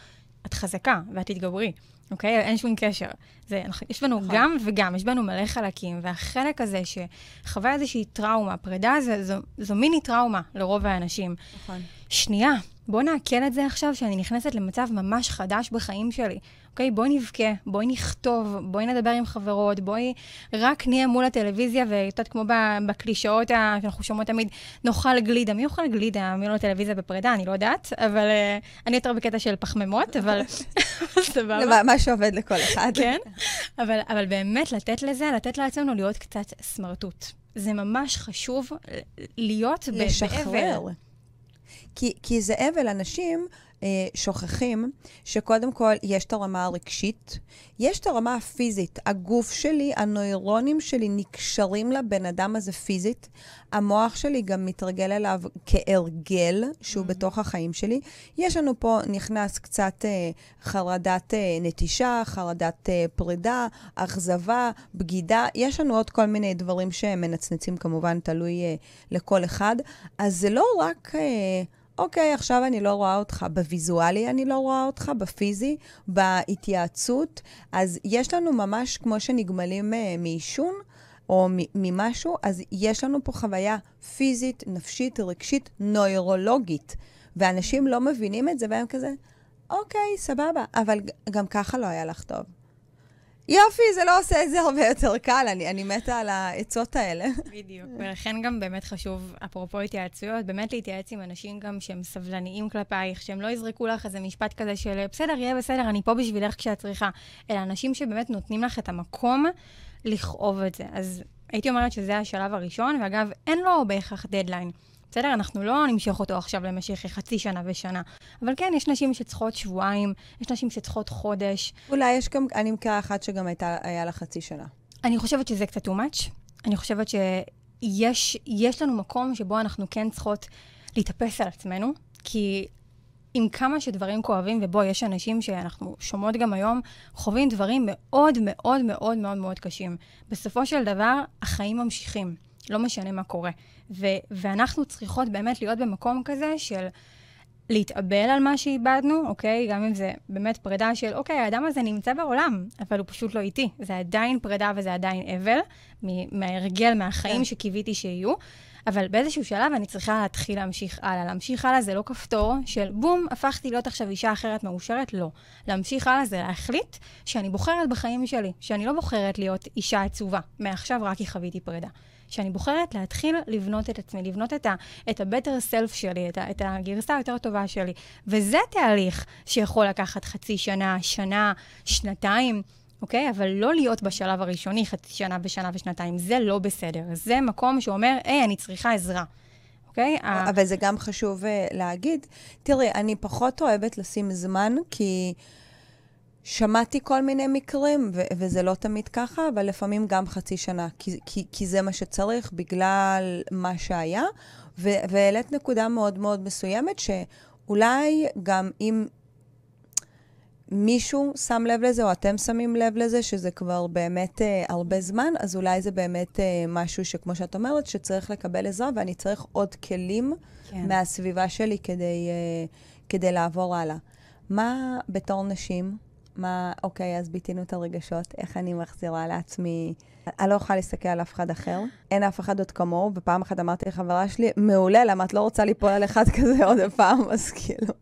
את חזקה, ואת תתגברי, אוקיי? אין שום קשר. זה, יש בנו נכון. גם וגם, יש בנו מלא חלקים, והחלק הזה שחווה איזושהי טראומה, פרידה זה, זו, זו מיני טראומה לרוב האנשים. נכון. שנייה, בוא נעכל את זה עכשיו, שאני נכנסת למצב ממש חדש בחיים שלי. אוקיי, בואי נבכה, בואי נכתוב, בואי נדבר עם חברות, בואי רק נהיה מול הטלוויזיה, ואת יודעת, כמו בקלישאות שאנחנו שומעות תמיד, נאכל גלידה. מי אוכל גלידה? מי לא טלוויזיה בפרידה? אני לא יודעת, אבל uh, אני יותר בקטע של פחמימות, אבל סבבה. מה שעובד לכל אחד. כן, אבל, אבל באמת לתת לזה, לתת לעצמנו להיות קצת סמרטוט. זה ממש חשוב להיות באבל. לשחרר. כי, כי זה אבל, אנשים שוכחים שקודם כל יש את הרמה הרגשית, יש את הרמה הפיזית. הגוף שלי, הנוירונים שלי נקשרים לבן אדם הזה פיזית. המוח שלי גם מתרגל אליו כהרגל שהוא mm-hmm. בתוך החיים שלי. יש לנו פה, נכנס קצת אה, חרדת אה, נטישה, חרדת אה, פרידה, אכזבה, בגידה. יש לנו עוד כל מיני דברים שמנצנצים, כמובן, תלוי אה, לכל אחד. אז זה לא רק... אה, אוקיי, עכשיו אני לא רואה אותך בוויזואלי, אני לא רואה אותך בפיזי, בהתייעצות. אז יש לנו ממש, כמו שנגמלים uh, מעישון, או ממשהו, אז יש לנו פה חוויה פיזית, נפשית, רגשית, נוירולוגית. ואנשים לא מבינים את זה, והם כזה, אוקיי, סבבה, אבל גם ככה לא היה לך טוב. יופי, זה לא עושה את זה הרבה יותר קל, אני, אני מתה על העצות האלה. בדיוק, ולכן גם באמת חשוב, אפרופו התייעצויות, באמת להתייעץ עם אנשים גם שהם סבלניים כלפייך, שהם לא יזרקו לך איזה משפט כזה של בסדר, יהיה בסדר, אני פה בשבילך כשאת צריכה, אלא אנשים שבאמת נותנים לך את המקום לכאוב את זה. אז הייתי אומרת שזה השלב הראשון, ואגב, אין לו בהכרח דדליין. בסדר? אנחנו לא נמשוך אותו עכשיו למשך חצי שנה ושנה. אבל כן, יש נשים שצריכות שבועיים, יש נשים שצריכות חודש. אולי יש גם, אני מכירה אחת שגם הייתה, היה לה חצי שנה. אני חושבת שזה קצת too much. אני חושבת שיש לנו מקום שבו אנחנו כן צריכות להתאפס על עצמנו, כי עם כמה שדברים כואבים, ובו יש אנשים שאנחנו שומעות גם היום, חווים דברים מאוד מאוד מאוד מאוד מאוד קשים. בסופו של דבר, החיים ממשיכים. לא משנה מה קורה. ו- ואנחנו צריכות באמת להיות במקום כזה של להתאבל על מה שאיבדנו, אוקיי? גם אם זה באמת פרידה של, אוקיי, האדם הזה נמצא בעולם, אבל הוא פשוט לא איתי. זה עדיין פרידה וזה עדיין אבל, מההרגל, מהחיים כן. שקיוויתי שיהיו. אבל באיזשהו שלב אני צריכה להתחיל להמשיך הלאה. להמשיך הלאה זה לא כפתור של בום, הפכתי להיות עכשיו אישה אחרת מאושרת, לא. להמשיך הלאה זה להחליט שאני בוחרת בחיים שלי, שאני לא בוחרת להיות אישה עצובה, מעכשיו רק כי חוויתי פרידה. שאני בוחרת להתחיל לבנות את עצמי, לבנות את ה-better self שלי, את, ה- את הגרסה היותר טובה שלי. וזה תהליך שיכול לקחת חצי שנה, שנה, שנתיים. אוקיי? אבל לא להיות בשלב הראשוני חצי שנה ושנה ושנתיים, זה לא בסדר. זה מקום שאומר, היי, אני צריכה עזרה. אוקיי? אבל זה גם חשוב uh, להגיד. תראי, אני פחות אוהבת לשים זמן, כי שמעתי כל מיני מקרים, ו- וזה לא תמיד ככה, אבל לפעמים גם חצי שנה, כי, כי, כי זה מה שצריך בגלל מה שהיה. והעלית נקודה מאוד מאוד מסוימת, שאולי גם אם מישהו שם לב לזה, או אתם שמים לב לזה, שזה כבר באמת אה, הרבה זמן, אז אולי זה באמת אה, משהו שכמו שאת אומרת, שצריך לקבל עזרה, ואני צריך עוד כלים כן. מהסביבה שלי כדי, אה, כדי לעבור הלאה. מה בתור נשים, מה, אוקיי, אז ביטינו את הרגשות, איך אני מחזירה לעצמי... אני לא יכולה להסתכל על אף אחד אחר, אין אף אחד עוד כמוהו, ופעם אחת אמרתי לחברה שלי, מעולה, למה את לא רוצה ליפול על אחד כזה עוד פעם, אז כאילו...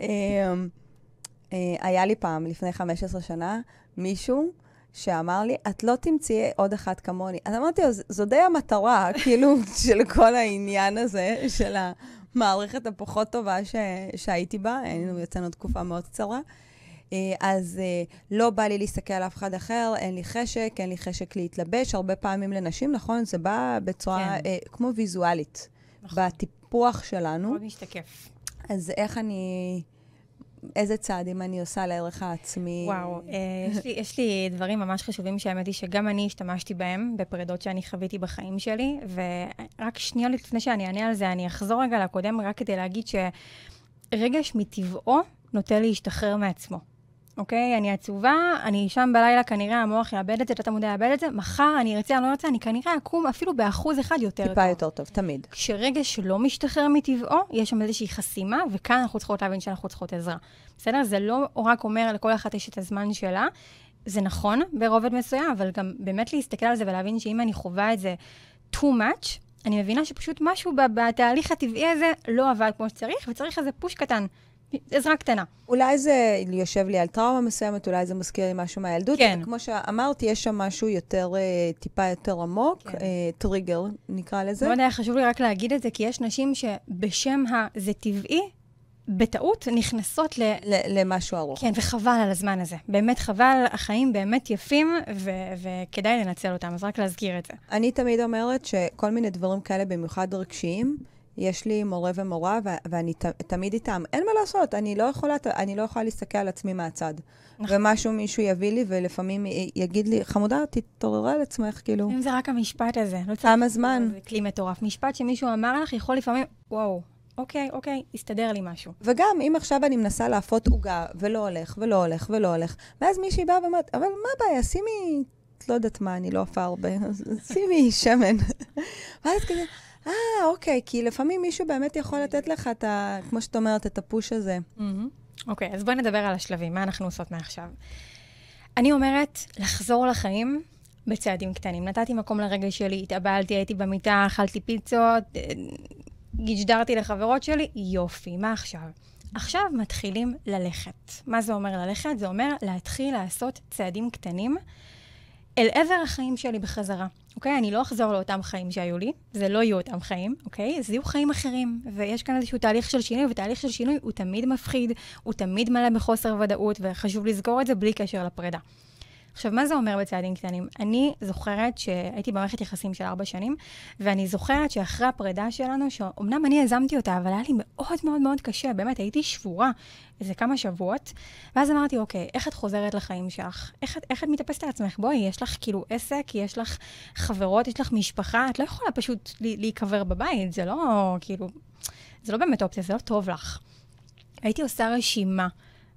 אמ, אה, היה לי פעם, לפני 15 שנה, מישהו שאמר לי, את לא תמצאי עוד אחת כמוני. אז אמרתי לו, זו די המטרה, כאילו, של כל העניין הזה, של המערכת הפחות טובה ש... שהייתי בה, היינו יצאנו תקופה מאוד קצרה. אה, אז אה, לא בא לי להסתכל על אף אחד אחר, אין לי חשק, אין לי חשק להתלבש. הרבה פעמים לנשים, נכון? זה בא בצורה כן. כמו ויזואלית, נכון. בטיפוח שלנו. מאוד משתקף. אז איך אני איזה צעדים אני עושה לערך העצמי? וואו, אה, יש, לי, יש לי דברים ממש חשובים שהאמת היא שגם אני השתמשתי בהם בפרידות שאני חוויתי בחיים שלי, ורק שנייה לפני שאני אענה על זה, אני אחזור רגע לקודם רק כדי להגיד שרגש מטבעו נוטה להשתחרר מעצמו. אוקיי? אני עצובה, אני שם בלילה, כנראה המוח יאבד את זה, תת המודע יאבד את זה, מחר אני ארצה, אני לא ארצה, אני כנראה אקום אפילו באחוז אחד יותר טיפה טוב. יותר טוב, תמיד. כשרגש לא משתחרר מטבעו, יש שם איזושהי חסימה, וכאן אנחנו צריכות להבין שאנחנו צריכות עזרה. בסדר? זה לא רק אומר לכל אחת יש את הזמן שלה. זה נכון ברובד מסוים, אבל גם באמת להסתכל על זה ולהבין שאם אני חווה את זה too much, אני מבינה שפשוט משהו בתהליך הטבעי הזה לא עבד כמו שצריך, וצריך איזה פוש קטן עזרה קטנה. אולי זה יושב לי על טראומה מסוימת, אולי זה מזכיר לי משהו מהילדות. כן. כמו שאמרתי, יש שם משהו יותר, אה, טיפה יותר עמוק, כן. אה, טריגר נקרא לזה. מאוד היה חשוב לי רק להגיד את זה, כי יש נשים שבשם ה... זה טבעי, בטעות נכנסות ל... ל... למשהו ארוך. כן, וחבל על הזמן הזה. באמת חבל, החיים באמת יפים, ו... וכדאי לנצל אותם, אז רק להזכיר את זה. אני תמיד אומרת שכל מיני דברים כאלה, במיוחד רגשיים, יש לי מורה ומורה, ו- ואני ת- תמיד איתם. אין מה לעשות, אני לא יכולה, אני לא יכולה להסתכל על עצמי מהצד. נכון. ומשהו מישהו יביא לי, ולפעמים יגיד לי, חמודה, תתעוררי על עצמך, כאילו. אם זה רק המשפט הזה. לא כמה זמן? זה כלי מטורף. משפט שמישהו אמר לך, יכול לפעמים, וואו, אוקיי, אוקיי, הסתדר לי משהו. וגם, אם עכשיו אני מנסה לאפות עוגה, ולא הולך, ולא הולך, ולא הולך, ואז מישהי באה ואומרת, אבל מה הבעיה, שימי, לא יודעת מה, אני לא עפה הרבה, שימי שמן. ואז כזה... אה, אוקיי, כי לפעמים מישהו באמת יכול לתת לך את ה... כמו שאת אומרת, את הפוש הזה. אוקיי, אז בואי נדבר על השלבים, מה אנחנו עושות מעכשיו. אני אומרת, לחזור לחיים בצעדים קטנים. נתתי מקום לרגל שלי, התאבלתי, הייתי במיטה, אכלתי פיצות, אה, גיג'דרתי לחברות שלי, יופי, מה עכשיו? עכשיו מתחילים ללכת. מה זה אומר ללכת? זה אומר להתחיל לעשות צעדים קטנים אל עבר החיים שלי בחזרה. אוקיי? אני לא אחזור לאותם חיים שהיו לי, זה לא יהיו אותם חיים, אוקיי? זה יהיו חיים אחרים. ויש כאן איזשהו תהליך של שינוי, ותהליך של שינוי הוא תמיד מפחיד, הוא תמיד מלא בחוסר ודאות, וחשוב לזכור את זה בלי קשר לפרידה. עכשיו, מה זה אומר בצעדים קטנים? אני זוכרת שהייתי במערכת יחסים של ארבע שנים, ואני זוכרת שאחרי הפרידה שלנו, שאומנם אני יזמתי אותה, אבל היה לי מאוד מאוד מאוד קשה, באמת, הייתי שבורה איזה כמה שבועות, ואז אמרתי, אוקיי, איך את חוזרת לחיים שלך? איך, איך את מתאפסת על עצמך? בואי, יש לך כאילו עסק, יש לך חברות, יש לך משפחה, את לא יכולה פשוט להיקבר בבית, זה לא, כאילו, זה לא באמת אופציה, זה לא טוב לך. הייתי עושה רשימה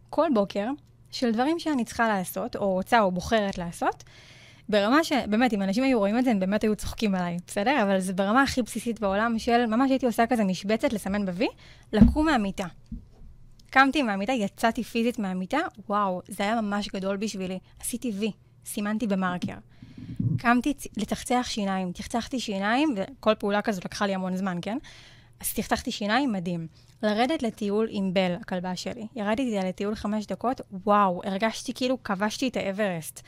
כל בוקר, של דברים שאני צריכה לעשות, או רוצה או בוחרת לעשות, ברמה שבאמת, אם אנשים היו רואים את זה, הם באמת היו צוחקים עליי, בסדר? אבל זה ברמה הכי בסיסית בעולם של, ממש הייתי עושה כזה משבצת לסמן ב-V, לקום מהמיטה. קמתי מהמיטה, יצאתי פיזית מהמיטה, וואו, זה היה ממש גדול בשבילי. עשיתי וי, סימנתי במרקר. קמתי לצחצח שיניים, צחצחתי שיניים, וכל פעולה כזאת לקחה לי המון זמן, כן? אז צחצחתי שיניים, מדהים. לרדת לטיול עם בל, הכלבה שלי. ירדתי איתה לטיול חמש דקות, וואו, הרגשתי כאילו כבשתי את האברסט.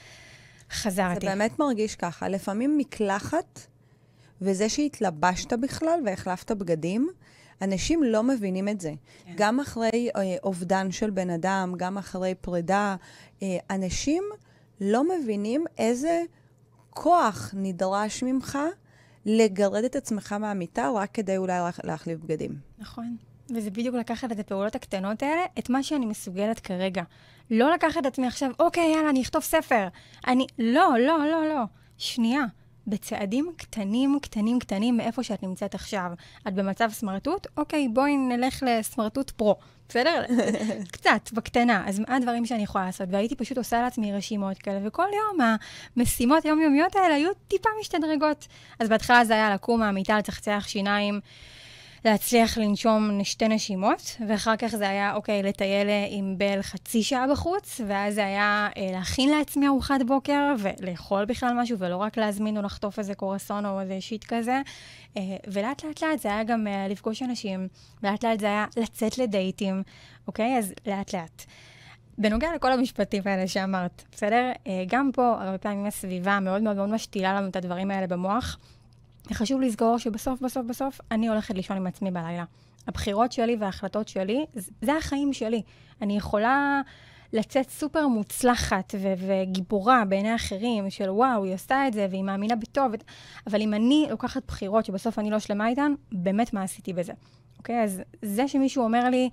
חזרתי. זה באמת מרגיש ככה. לפעמים מקלחת, וזה שהתלבשת בכלל והחלפת בגדים, אנשים לא מבינים את זה. כן. גם אחרי אה, אובדן של בן אדם, גם אחרי פרידה, אה, אנשים לא מבינים איזה כוח נדרש ממך לגרד את עצמך מהמיטה רק כדי אולי להחליף בגדים. נכון. וזה בדיוק לקחת את הפעולות הקטנות האלה, את מה שאני מסוגלת כרגע. לא לקחת את עצמי עכשיו, אוקיי, יאללה, אני אכתוב ספר. אני... לא, לא, לא, לא. שנייה. בצעדים קטנים, קטנים, קטנים מאיפה שאת נמצאת עכשיו. את במצב סמרטוט? אוקיי, בואי נלך לסמרטוט פרו. בסדר? קצת, בקטנה. אז מה הדברים שאני יכולה לעשות? והייתי פשוט עושה לעצמי רשימות כאלה, וכל יום המשימות היומיומיות האלה היו טיפה משתדרגות. אז בהתחלה זה היה לקום מהמיטה, לצחצח שיניים. להצליח לנשום שתי נשימות, ואחר כך זה היה, אוקיי, לטייל אה, עם בל חצי שעה בחוץ, ואז זה היה אה, להכין לעצמי ארוחת בוקר, ולאכול בכלל משהו, ולא רק להזמין או לחטוף איזה קורסון או איזה שיט כזה. אה, ולאט לאט לאט זה היה גם אה, לפגוש אנשים, ולאט לאט זה היה לצאת לדייטים, אוקיי? אז לאט לאט. בנוגע לכל המשפטים האלה שאמרת, בסדר? אה, גם פה, הרבה פעמים הסביבה מאוד מאוד מאוד משתילה לנו את הדברים האלה במוח. וחשוב לזכור שבסוף, בסוף, בסוף, אני הולכת לישון עם עצמי בלילה. הבחירות שלי וההחלטות שלי, זה החיים שלי. אני יכולה לצאת סופר מוצלחת ו- וגיבורה בעיני אחרים, של וואו, היא עושה את זה והיא מאמינה בטוב, אבל אם אני לוקחת בחירות שבסוף אני לא שלמה איתן, באמת מה עשיתי בזה. אוקיי? אז זה שמישהו אומר לי,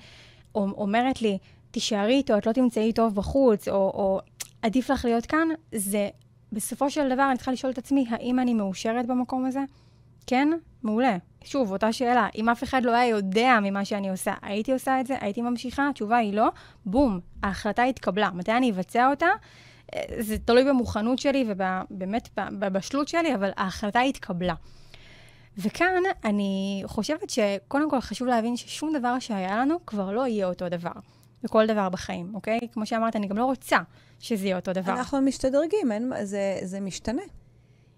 או אומרת לי, תישארי איתו, את לא תמצאי טוב בחוץ, או, או עדיף לך להיות כאן, זה בסופו של דבר אני צריכה לשאול את עצמי, האם אני מאושרת במקום הזה? כן? מעולה. שוב, אותה שאלה, אם אף אחד לא היה יודע ממה שאני עושה, הייתי עושה את זה? הייתי ממשיכה? התשובה היא לא. בום, ההחלטה התקבלה. מתי אני אבצע אותה? אה, זה תלוי במוכנות שלי ובאמת בבשלות שלי, אבל ההחלטה התקבלה. וכאן אני חושבת שקודם כל חשוב להבין ששום דבר שהיה לנו כבר לא יהיה אותו דבר. בכל דבר בחיים, אוקיי? כמו שאמרת, אני גם לא רוצה שזה יהיה אותו דבר. אנחנו משתדרגים, אין, זה, זה משתנה.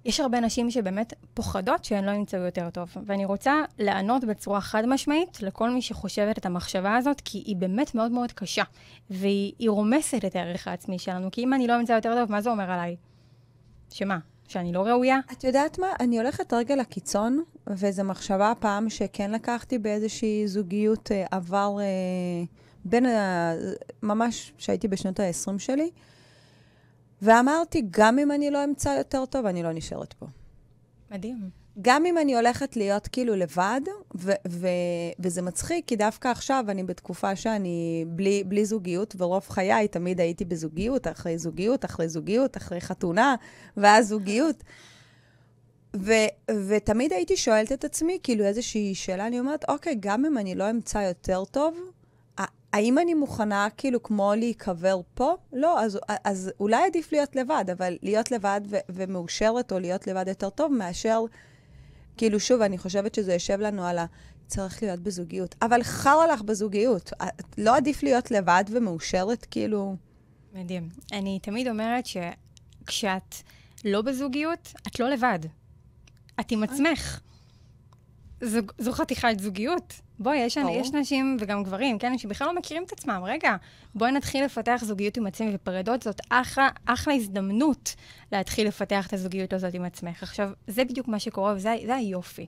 יש הרבה נשים שבאמת פוחדות שהן לא ימצאו יותר טוב. ואני רוצה לענות בצורה חד משמעית לכל מי שחושבת את המחשבה הזאת, כי היא באמת מאוד מאוד קשה. והיא רומסת את הערך העצמי שלנו, כי אם אני לא אמצא יותר טוב, מה זה אומר עליי? שמה? שאני לא ראויה? את יודעת מה? אני הולכת רגע לקיצון, וזו מחשבה פעם שכן לקחתי באיזושהי זוגיות אה, עבר, אה, בין ה... ממש שהייתי בשנות ה-20 שלי. ואמרתי, גם אם אני לא אמצא יותר טוב, אני לא נשארת פה. מדהים. גם אם אני הולכת להיות כאילו לבד, ו- ו- וזה מצחיק, כי דווקא עכשיו אני בתקופה שאני בלי, בלי זוגיות, ורוב חיי תמיד הייתי בזוגיות, אחרי זוגיות, אחרי זוגיות, אחרי חתונה, ואז זוגיות. ו- ותמיד הייתי שואלת את עצמי, כאילו איזושהי שאלה, אני אומרת, אוקיי, גם אם אני לא אמצא יותר טוב, האם אני מוכנה כאילו כמו להיקבר פה? לא, אז, אז אולי עדיף להיות לבד, אבל להיות לבד ו- ומאושרת או להיות לבד יותר טוב מאשר, כאילו שוב, אני חושבת שזה יושב לנו על ה... צריך להיות בזוגיות. אבל חרא לך בזוגיות. לא עדיף להיות לבד ומאושרת, כאילו... מדהים. אני תמיד אומרת שכשאת לא בזוגיות, את לא לבד. את עם עצמך. זו, זו חתיכת זוגיות. בואי, יש, יש נשים וגם גברים, כן, שבכלל לא מכירים את עצמם. רגע, בואי נתחיל לפתח זוגיות עם עצמי, ופרידות זאת אחלה, אחלה הזדמנות להתחיל לפתח את הזוגיות הזאת עם עצמך. עכשיו, זה בדיוק מה שקורה, וזה היופי.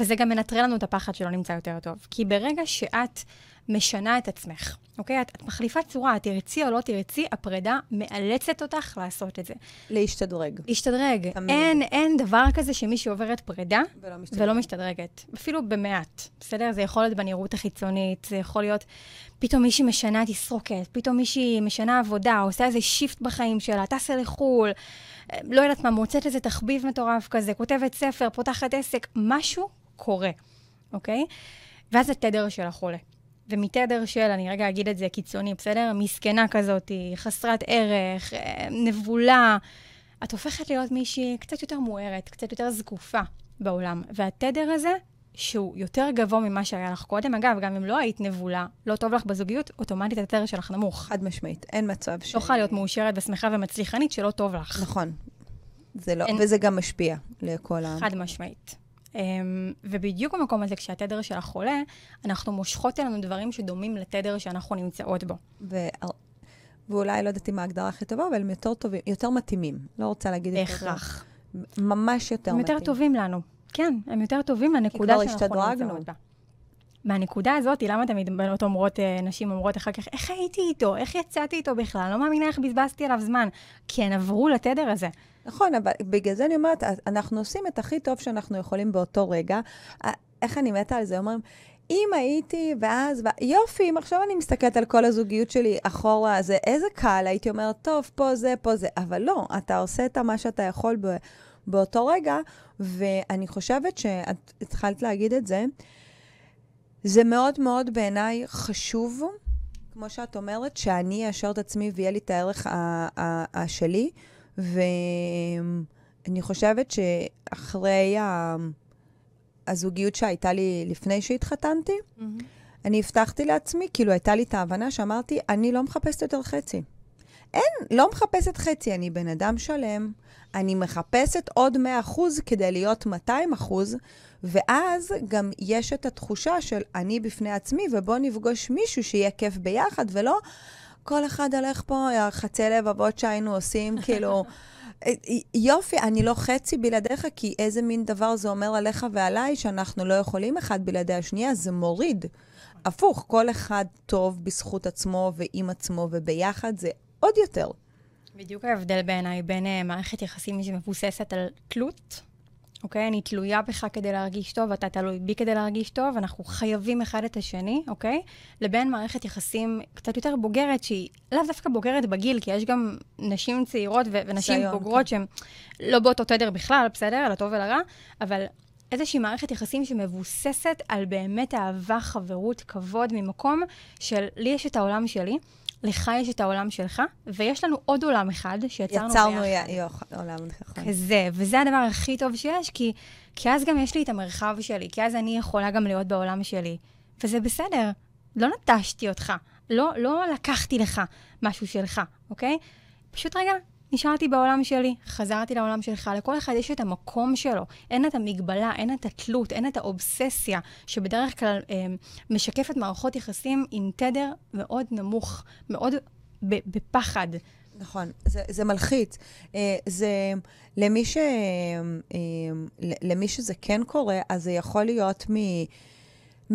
וזה גם מנטרל לנו את הפחד שלא נמצא יותר טוב. כי ברגע שאת משנה את עצמך, אוקיי? את, את מחליפה צורה, תרצי או לא תרצי, הפרידה מאלצת אותך לעשות את זה. להשתדרג. להשתדרג. אין, אין דבר כזה שמישהי עוברת פרידה ולא, משתדרג. ולא משתדרגת. אפילו במעט, בסדר? זה יכול להיות בנראות החיצונית, זה יכול להיות פתאום מישהי משנה תסרוקת, פתאום מישהי משנה עבודה, עושה איזה שיפט בחיים שלה, טסה לחו"ל, לא יודעת מה, מוצאת איזה תחביב מטורף כזה, כותבת ספר, פותחת עסק, משהו קורה, אוקיי? ואז התדר של החולה. ומתדר של, אני רגע אגיד את זה קיצוני, בסדר? מסכנה כזאת, חסרת ערך, אה, נבולה. את הופכת להיות מישהי קצת יותר מוארת, קצת יותר זקופה בעולם. והתדר הזה, שהוא יותר גבוה ממה שהיה לך קודם, אגב, גם אם לא היית נבולה, לא טוב לך בזוגיות, אוטומטית התדר שלך נמוך. חד משמעית, אין מצב ש... לא יכולה להיות מאושרת ושמחה ומצליחנית שלא טוב לך. נכון. זה לא, אין... וזה גם משפיע לכל ה... חד משמעית. Um, ובדיוק במקום הזה, כשהתדר שלך עולה, אנחנו מושכות אלינו דברים שדומים לתדר שאנחנו נמצאות בו. ו... ואולי, לא יודעת אם ההגדרה הכי טובה, אבל הם יותר טובים, יותר מתאימים. לא רוצה להגיד את זה. בהכרח. ממש יותר מתאים. הם יותר טובים לנו. כן, הם יותר טובים לנקודה שאנחנו נמצאות בה. מהנקודה הזאת, למה תמיד בנות אומרות, אה, נשים אומרות אחר כך, איך הייתי איתו? איך יצאתי איתו בכלל? לא מאמינה איך בזבזתי עליו זמן. כי הן עברו לתדר הזה. נכון, אבל בגלל זה אני אומרת, אנחנו עושים את הכי טוב שאנחנו יכולים באותו רגע. איך אני מתה על זה? אומרים, אם הייתי, ואז, ו... יופי, אם עכשיו אני מסתכלת על כל הזוגיות שלי אחורה, זה איזה קל, הייתי אומרת, טוב, פה זה, פה זה, אבל לא, אתה עושה את מה שאתה יכול ב... באותו רגע, ואני חושבת שאת התחלת להגיד את זה, זה מאוד מאוד בעיניי חשוב, כמו שאת אומרת, שאני אאשר את עצמי ויהיה לי את הערך השלי, ואני חושבת שאחרי ה... הזוגיות שהייתה לי לפני שהתחתנתי, mm-hmm. אני הבטחתי לעצמי, כאילו הייתה לי את ההבנה שאמרתי, אני לא מחפשת יותר חצי. אין, לא מחפשת חצי, אני בן אדם שלם, אני מחפשת עוד 100% כדי להיות 200%, ואז גם יש את התחושה של אני בפני עצמי, ובוא נפגוש מישהו שיהיה כיף ביחד, ולא כל אחד הולך פה, חצי לבבות שהיינו עושים, כאילו... יופי, אני לא חצי בלעדיך, כי איזה מין דבר זה אומר עליך ועליי, שאנחנו לא יכולים אחד בלעדי השנייה, זה מוריד. הפוך, כל אחד טוב בזכות עצמו ועם עצמו, וביחד זה עוד יותר. בדיוק ההבדל בעיניי בין uh, מערכת יחסים שמבוססת על תלות, אוקיי? אני תלויה בך כדי להרגיש טוב, אתה תלוי בי כדי להרגיש טוב, אנחנו חייבים אחד את השני, אוקיי? לבין מערכת יחסים קצת יותר בוגרת, שהיא לאו דווקא בוגרת בגיל, כי יש גם נשים צעירות ו- ונשים סיון, בוגרות כן. שהן לא באותו תדר בכלל, בסדר? לטוב ולרע, אבל איזושהי מערכת יחסים שמבוססת על באמת אהבה, חברות, כבוד, ממקום של לי יש את העולם שלי. לך יש את העולם שלך, ויש לנו עוד עולם אחד שיצרנו יצרנו ביחד. יצרנו עולם, נכון. כזה, וזה הדבר הכי טוב שיש, כי, כי אז גם יש לי את המרחב שלי, כי אז אני יכולה גם להיות בעולם שלי. וזה בסדר, לא נטשתי אותך, לא, לא לקחתי לך משהו שלך, אוקיי? פשוט רגע, נשארתי בעולם שלי, חזרתי לעולם שלך, לכל אחד יש את המקום שלו. אין את המגבלה, אין את התלות, אין את האובססיה, שבדרך כלל אה, משקפת מערכות יחסים עם תדר מאוד נמוך, מאוד בפחד. נכון, זה, זה מלחיץ. אה, זה, למי, ש, אה, למי שזה כן קורה, אז זה יכול להיות מ...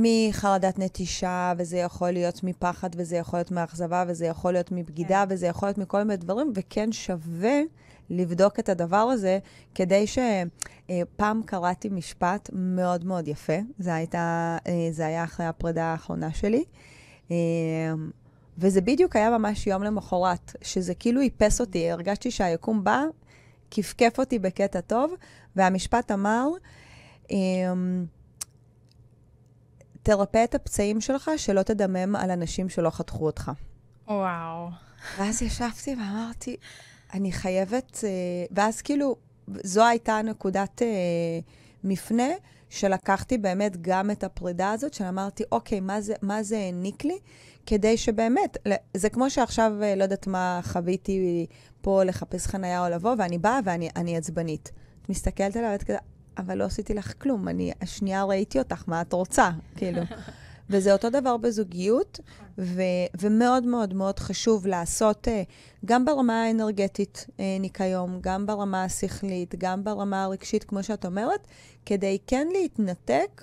מחרדת נטישה, וזה יכול להיות מפחד, וזה יכול להיות מאכזבה, וזה יכול להיות מבגידה, כן. וזה יכול להיות מכל מיני דברים, וכן שווה לבדוק את הדבר הזה, כדי ש... אה, פעם קראתי משפט מאוד מאוד יפה, זה, הייתה, אה, זה היה אחרי הפרידה האחרונה שלי, אה, וזה בדיוק היה ממש יום למחרת, שזה כאילו איפס אותי, הרגשתי שהיקום בא, כפכף אותי בקטע טוב, והמשפט אמר, תרפא את הפצעים שלך, שלא תדמם על אנשים שלא חתכו אותך. וואו. ואז ישבתי ואמרתי, אני חייבת... אה, ואז כאילו, זו הייתה נקודת אה, מפנה, שלקחתי באמת גם את הפרידה הזאת, שאמרתי, אוקיי, מה זה, מה זה העניק לי? כדי שבאמת, זה כמו שעכשיו, אה, לא יודעת מה חוויתי פה לחפש חנייה או לבוא, ואני באה ואני עצבנית. את מסתכלת עליו ואת כזה, אבל לא עשיתי לך כלום, אני השנייה ראיתי אותך, מה את רוצה? כאילו. וזה אותו דבר בזוגיות, ו- ומאוד מאוד מאוד חשוב לעשות, uh, גם ברמה האנרגטית uh, ניקיון, גם ברמה השכלית, גם ברמה הרגשית, כמו שאת אומרת, כדי כן להתנתק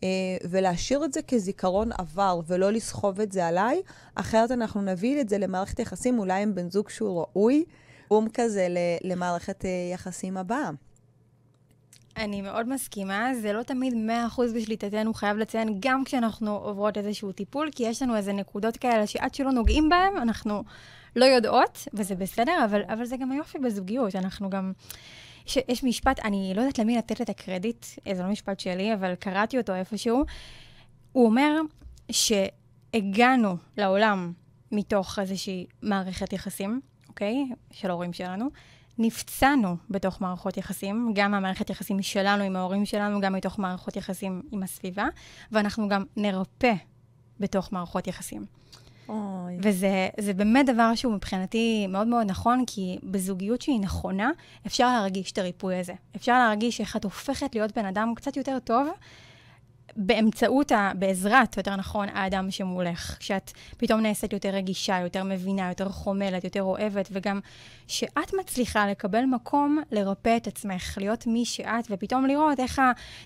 uh, ולהשאיר את זה כזיכרון עבר, ולא לסחוב את זה עליי, אחרת אנחנו נביא את זה למערכת יחסים, אולי עם בן זוג שהוא ראוי, אום כזה למערכת יחסים הבאה. אני מאוד מסכימה, זה לא תמיד 100% בשליטתנו, חייב לציין, גם כשאנחנו עוברות איזשהו טיפול, כי יש לנו איזה נקודות כאלה שעד שלא נוגעים בהן, אנחנו לא יודעות, וזה בסדר, אבל, אבל זה גם היופי בזוגיות, אנחנו גם... יש, יש משפט, אני לא יודעת למי לתת את הקרדיט, זה לא משפט שלי, אבל קראתי אותו איפשהו. הוא אומר שהגענו לעולם מתוך איזושהי מערכת יחסים, אוקיי? של ההורים שלנו. נפצענו בתוך מערכות יחסים, גם מהמערכת יחסים שלנו עם ההורים שלנו, גם מתוך מערכות יחסים עם הסביבה, ואנחנו גם נרפא בתוך מערכות יחסים. אוי. וזה באמת דבר שהוא מבחינתי מאוד מאוד נכון, כי בזוגיות שהיא נכונה, אפשר להרגיש את הריפוי הזה. אפשר להרגיש איך את הופכת להיות בן אדם קצת יותר טוב, באמצעות, ה, בעזרת, יותר נכון, האדם שמולך. כשאת פתאום נעשית יותר רגישה, יותר מבינה, יותר חומלת, יותר אוהבת, וגם שאת מצליחה לקבל מקום לרפא את עצמך, להיות מי שאת, ופתאום לראות איך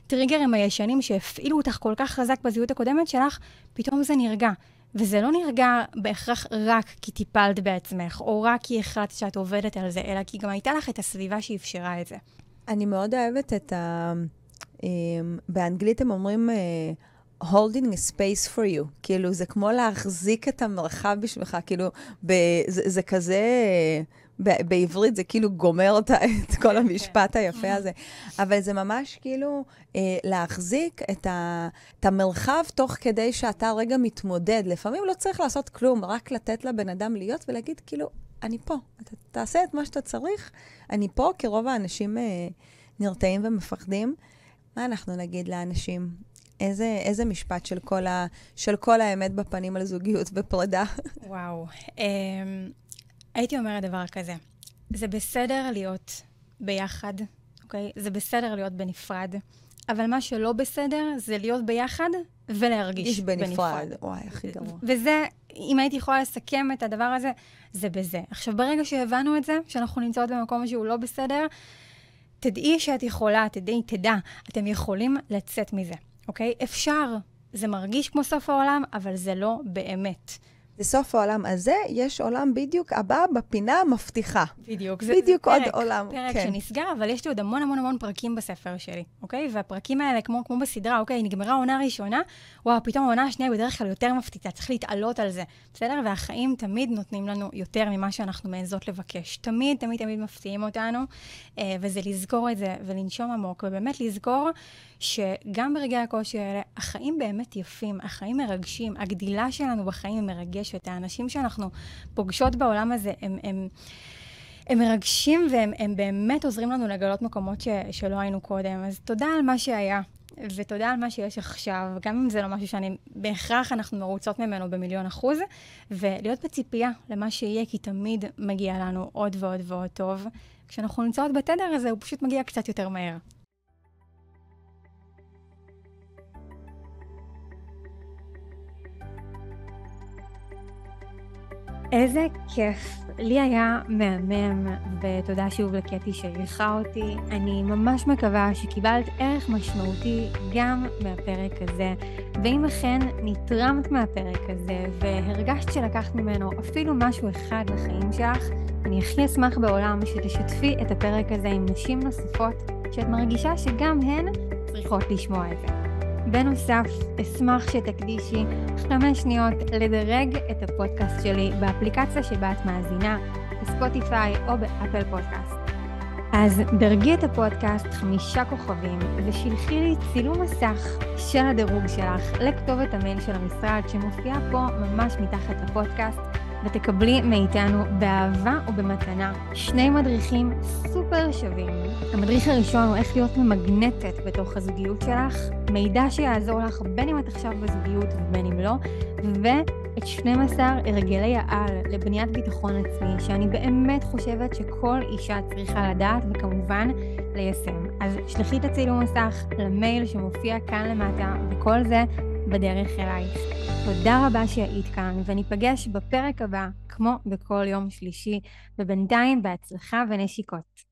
הטריגרים הישנים שהפעילו אותך כל כך חזק בזהות הקודמת שלך, פתאום זה נרגע. וזה לא נרגע בהכרח רק כי טיפלת בעצמך, או רק כי החלטת שאת עובדת על זה, אלא כי גם הייתה לך את הסביבה שאפשרה את זה. אני מאוד אוהבת את ה... אמ, באנגלית הם אומרים uh, holding a space for you. כאילו, זה כמו להחזיק את המרחב בשבילך, כאילו, ב, זה, זה כזה... ב- בעברית זה כאילו גומר אותה, את כל המשפט היפה הזה. אבל זה ממש כאילו אה, להחזיק את, ה- את המרחב תוך כדי שאתה רגע מתמודד. לפעמים לא צריך לעשות כלום, רק לתת לבן אדם להיות ולהגיד, כאילו, אני פה, אתה תעשה את מה שאתה צריך, אני פה, כי רוב האנשים אה, נרתעים ומפחדים. מה אנחנו נגיד לאנשים? איזה, איזה משפט של כל, ה, של כל האמת בפנים על זוגיות ופרידה? וואו. Um, הייתי אומרת דבר כזה, זה בסדר להיות ביחד, אוקיי? זה בסדר להיות בנפרד, אבל מה שלא בסדר זה להיות ביחד ולהרגיש בנפרד. בנפרד. וואי, הכי גרוע. וזה, אם הייתי יכולה לסכם את הדבר הזה, זה בזה. עכשיו, ברגע שהבנו את זה, שאנחנו נמצאות במקום שהוא לא בסדר, תדעי שאת יכולה, תדעי, תדע, אתם יכולים לצאת מזה, אוקיי? אפשר. זה מרגיש כמו סוף העולם, אבל זה לא באמת. בסוף העולם הזה יש עולם בדיוק הבא בפינה המבטיחה. בדיוק. זה, בדיוק זה פרק, עוד עולם. פרק כן. שנסגר, אבל יש לי עוד המון המון המון פרקים בספר שלי, אוקיי? והפרקים האלה, כמו, כמו בסדרה, אוקיי, נגמרה עונה ראשונה, וואו, פתאום העונה השנייה בדרך כלל יותר מפתיעה, צריך להתעלות על זה, בסדר? והחיים תמיד נותנים לנו יותר ממה שאנחנו מעזות לבקש. תמיד, תמיד, תמיד מפתיעים אותנו, אה, וזה לזכור את זה ולנשום עמוק, ובאמת לזכור שגם ברגעי הקושי האלה, החיים באמת יפים, החיים מרגשים, הגדילה שלנו בחיים היא מרגשת. האנשים שאנחנו פוגשות בעולם הזה, הם... הם הם מרגשים והם הם באמת עוזרים לנו לגלות מקומות ש, שלא היינו קודם. אז תודה על מה שהיה, ותודה על מה שיש עכשיו, גם אם זה לא משהו שאני, בהכרח אנחנו מרוצות ממנו במיליון אחוז, ולהיות בציפייה למה שיהיה, כי תמיד מגיע לנו עוד ועוד ועוד טוב. כשאנחנו נמצאות בתדר הזה, הוא פשוט מגיע קצת יותר מהר. איזה כיף. לי היה מהמם, ותודה שוב לקטי שאירחה אותי. אני ממש מקווה שקיבלת ערך משמעותי גם מהפרק הזה. ואם אכן נתרמת מהפרק הזה והרגשת שלקחת ממנו אפילו משהו אחד לחיים שלך, אני הכי אשמח בעולם שתשתפי את הפרק הזה עם נשים נוספות שאת מרגישה שגם הן צריכות לשמוע את זה. בנוסף, אשמח שתקדישי חמש שניות לדרג את הפודקאסט שלי באפליקציה שבה את מאזינה, בספוטיפיי או באפל פודקאסט. אז דרגי את הפודקאסט חמישה כוכבים ושלחי לי צילום מסך של הדירוג שלך לכתובת המייל של המשרד שמופיעה פה ממש מתחת לפודקאסט ותקבלי מאיתנו באהבה ובמתנה שני מדריכים סופר שווים. המדריך הראשון הוא איך להיות ממגנטת בתוך הזוגיות שלך, מידע שיעזור לך בין אם את עכשיו בזוגיות ובין אם לא, ואת 12 הרגלי העל לבניית ביטחון עצמי, שאני באמת חושבת שכל אישה צריכה לדעת וכמובן ליישם. אז שלחי את הצילום מסך למייל שמופיע כאן למטה, וכל זה בדרך אלייך. תודה רבה שהיית כאן, וניפגש בפרק הבא, כמו בכל יום שלישי, ובינתיים בהצלחה ונשיקות.